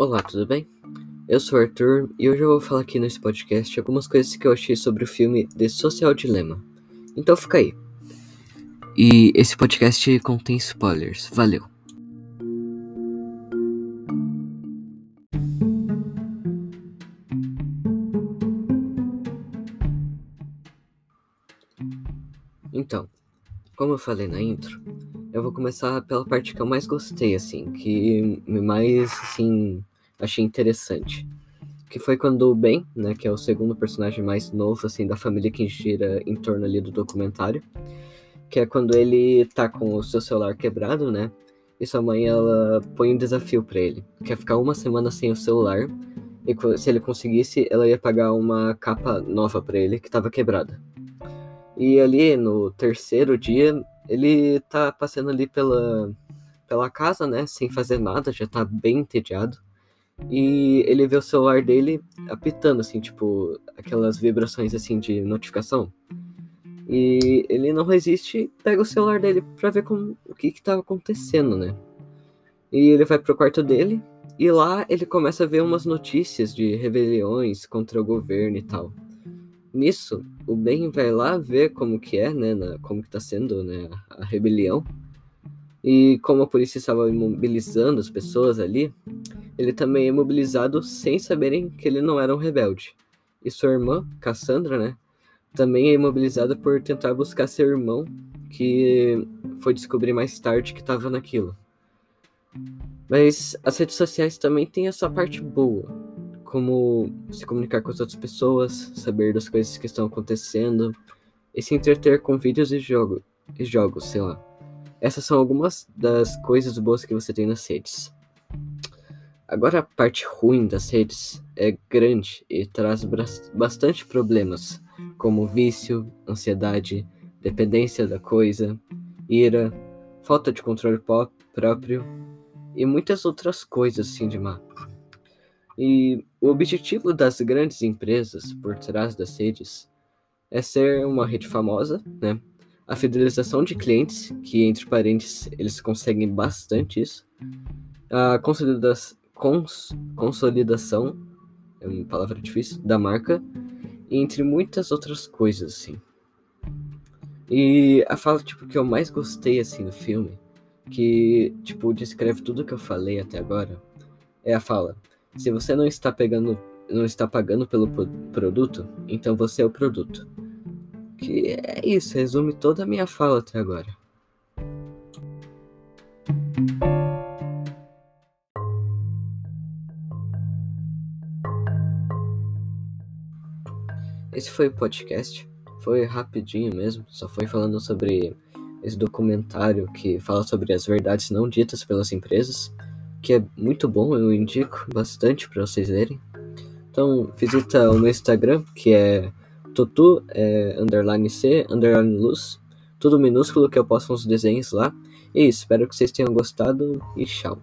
Olá, tudo bem? Eu sou o Arthur e hoje eu vou falar aqui nesse podcast algumas coisas que eu achei sobre o filme The Social Dilemma. Então fica aí. E esse podcast contém spoilers. Valeu! Então, como eu falei na intro, eu vou começar pela parte que eu mais gostei, assim, que mais, assim, achei interessante. Que foi quando o Ben, né, que é o segundo personagem mais novo, assim, da família que gira em torno ali do documentário, que é quando ele tá com o seu celular quebrado, né, e sua mãe, ela põe um desafio para ele, que é ficar uma semana sem o celular, e se ele conseguisse, ela ia pagar uma capa nova para ele, que tava quebrada. E ali no terceiro dia, ele tá passando ali pela, pela casa, né? Sem fazer nada, já tá bem entediado. E ele vê o celular dele apitando, assim, tipo, aquelas vibrações assim de notificação. E ele não resiste pega o celular dele pra ver como, o que que tava acontecendo, né? E ele vai pro quarto dele, e lá ele começa a ver umas notícias de rebeliões contra o governo e tal. Nisso, o Ben vai lá ver como que é, né, na, como que tá sendo, né, a rebelião. E como a polícia estava imobilizando as pessoas ali, ele também é mobilizado sem saberem que ele não era um rebelde. E sua irmã, Cassandra, né, também é imobilizada por tentar buscar seu irmão, que foi descobrir mais tarde que estava naquilo. Mas as redes sociais também têm essa parte boa, como se comunicar com as outras pessoas, saber das coisas que estão acontecendo e se entreter com vídeos e, jogo, e jogos, sei lá. Essas são algumas das coisas boas que você tem nas redes. Agora a parte ruim das redes é grande e traz bastante problemas, como vício, ansiedade, dependência da coisa, ira, falta de controle próprio e muitas outras coisas assim de má. E o objetivo das grandes empresas por trás das redes é ser uma rede famosa, né? A fidelização de clientes, que entre parênteses eles conseguem bastante isso. A consolida cons consolidação, é uma palavra difícil, da marca, entre muitas outras coisas, assim. E a fala, tipo, que eu mais gostei, assim, do filme, que, tipo, descreve tudo que eu falei até agora, é a fala: se você não está pegando, não está pagando pelo produto, então você é o produto. Que é isso, resume toda a minha fala até agora. Esse foi o podcast. Foi rapidinho mesmo, só foi falando sobre esse documentário que fala sobre as verdades não ditas pelas empresas que é muito bom, eu indico bastante para vocês lerem. Então, visita o meu Instagram, que é tutu, é, underline c, underline luz, tudo minúsculo que eu posto uns desenhos lá. E espero que vocês tenham gostado e tchau.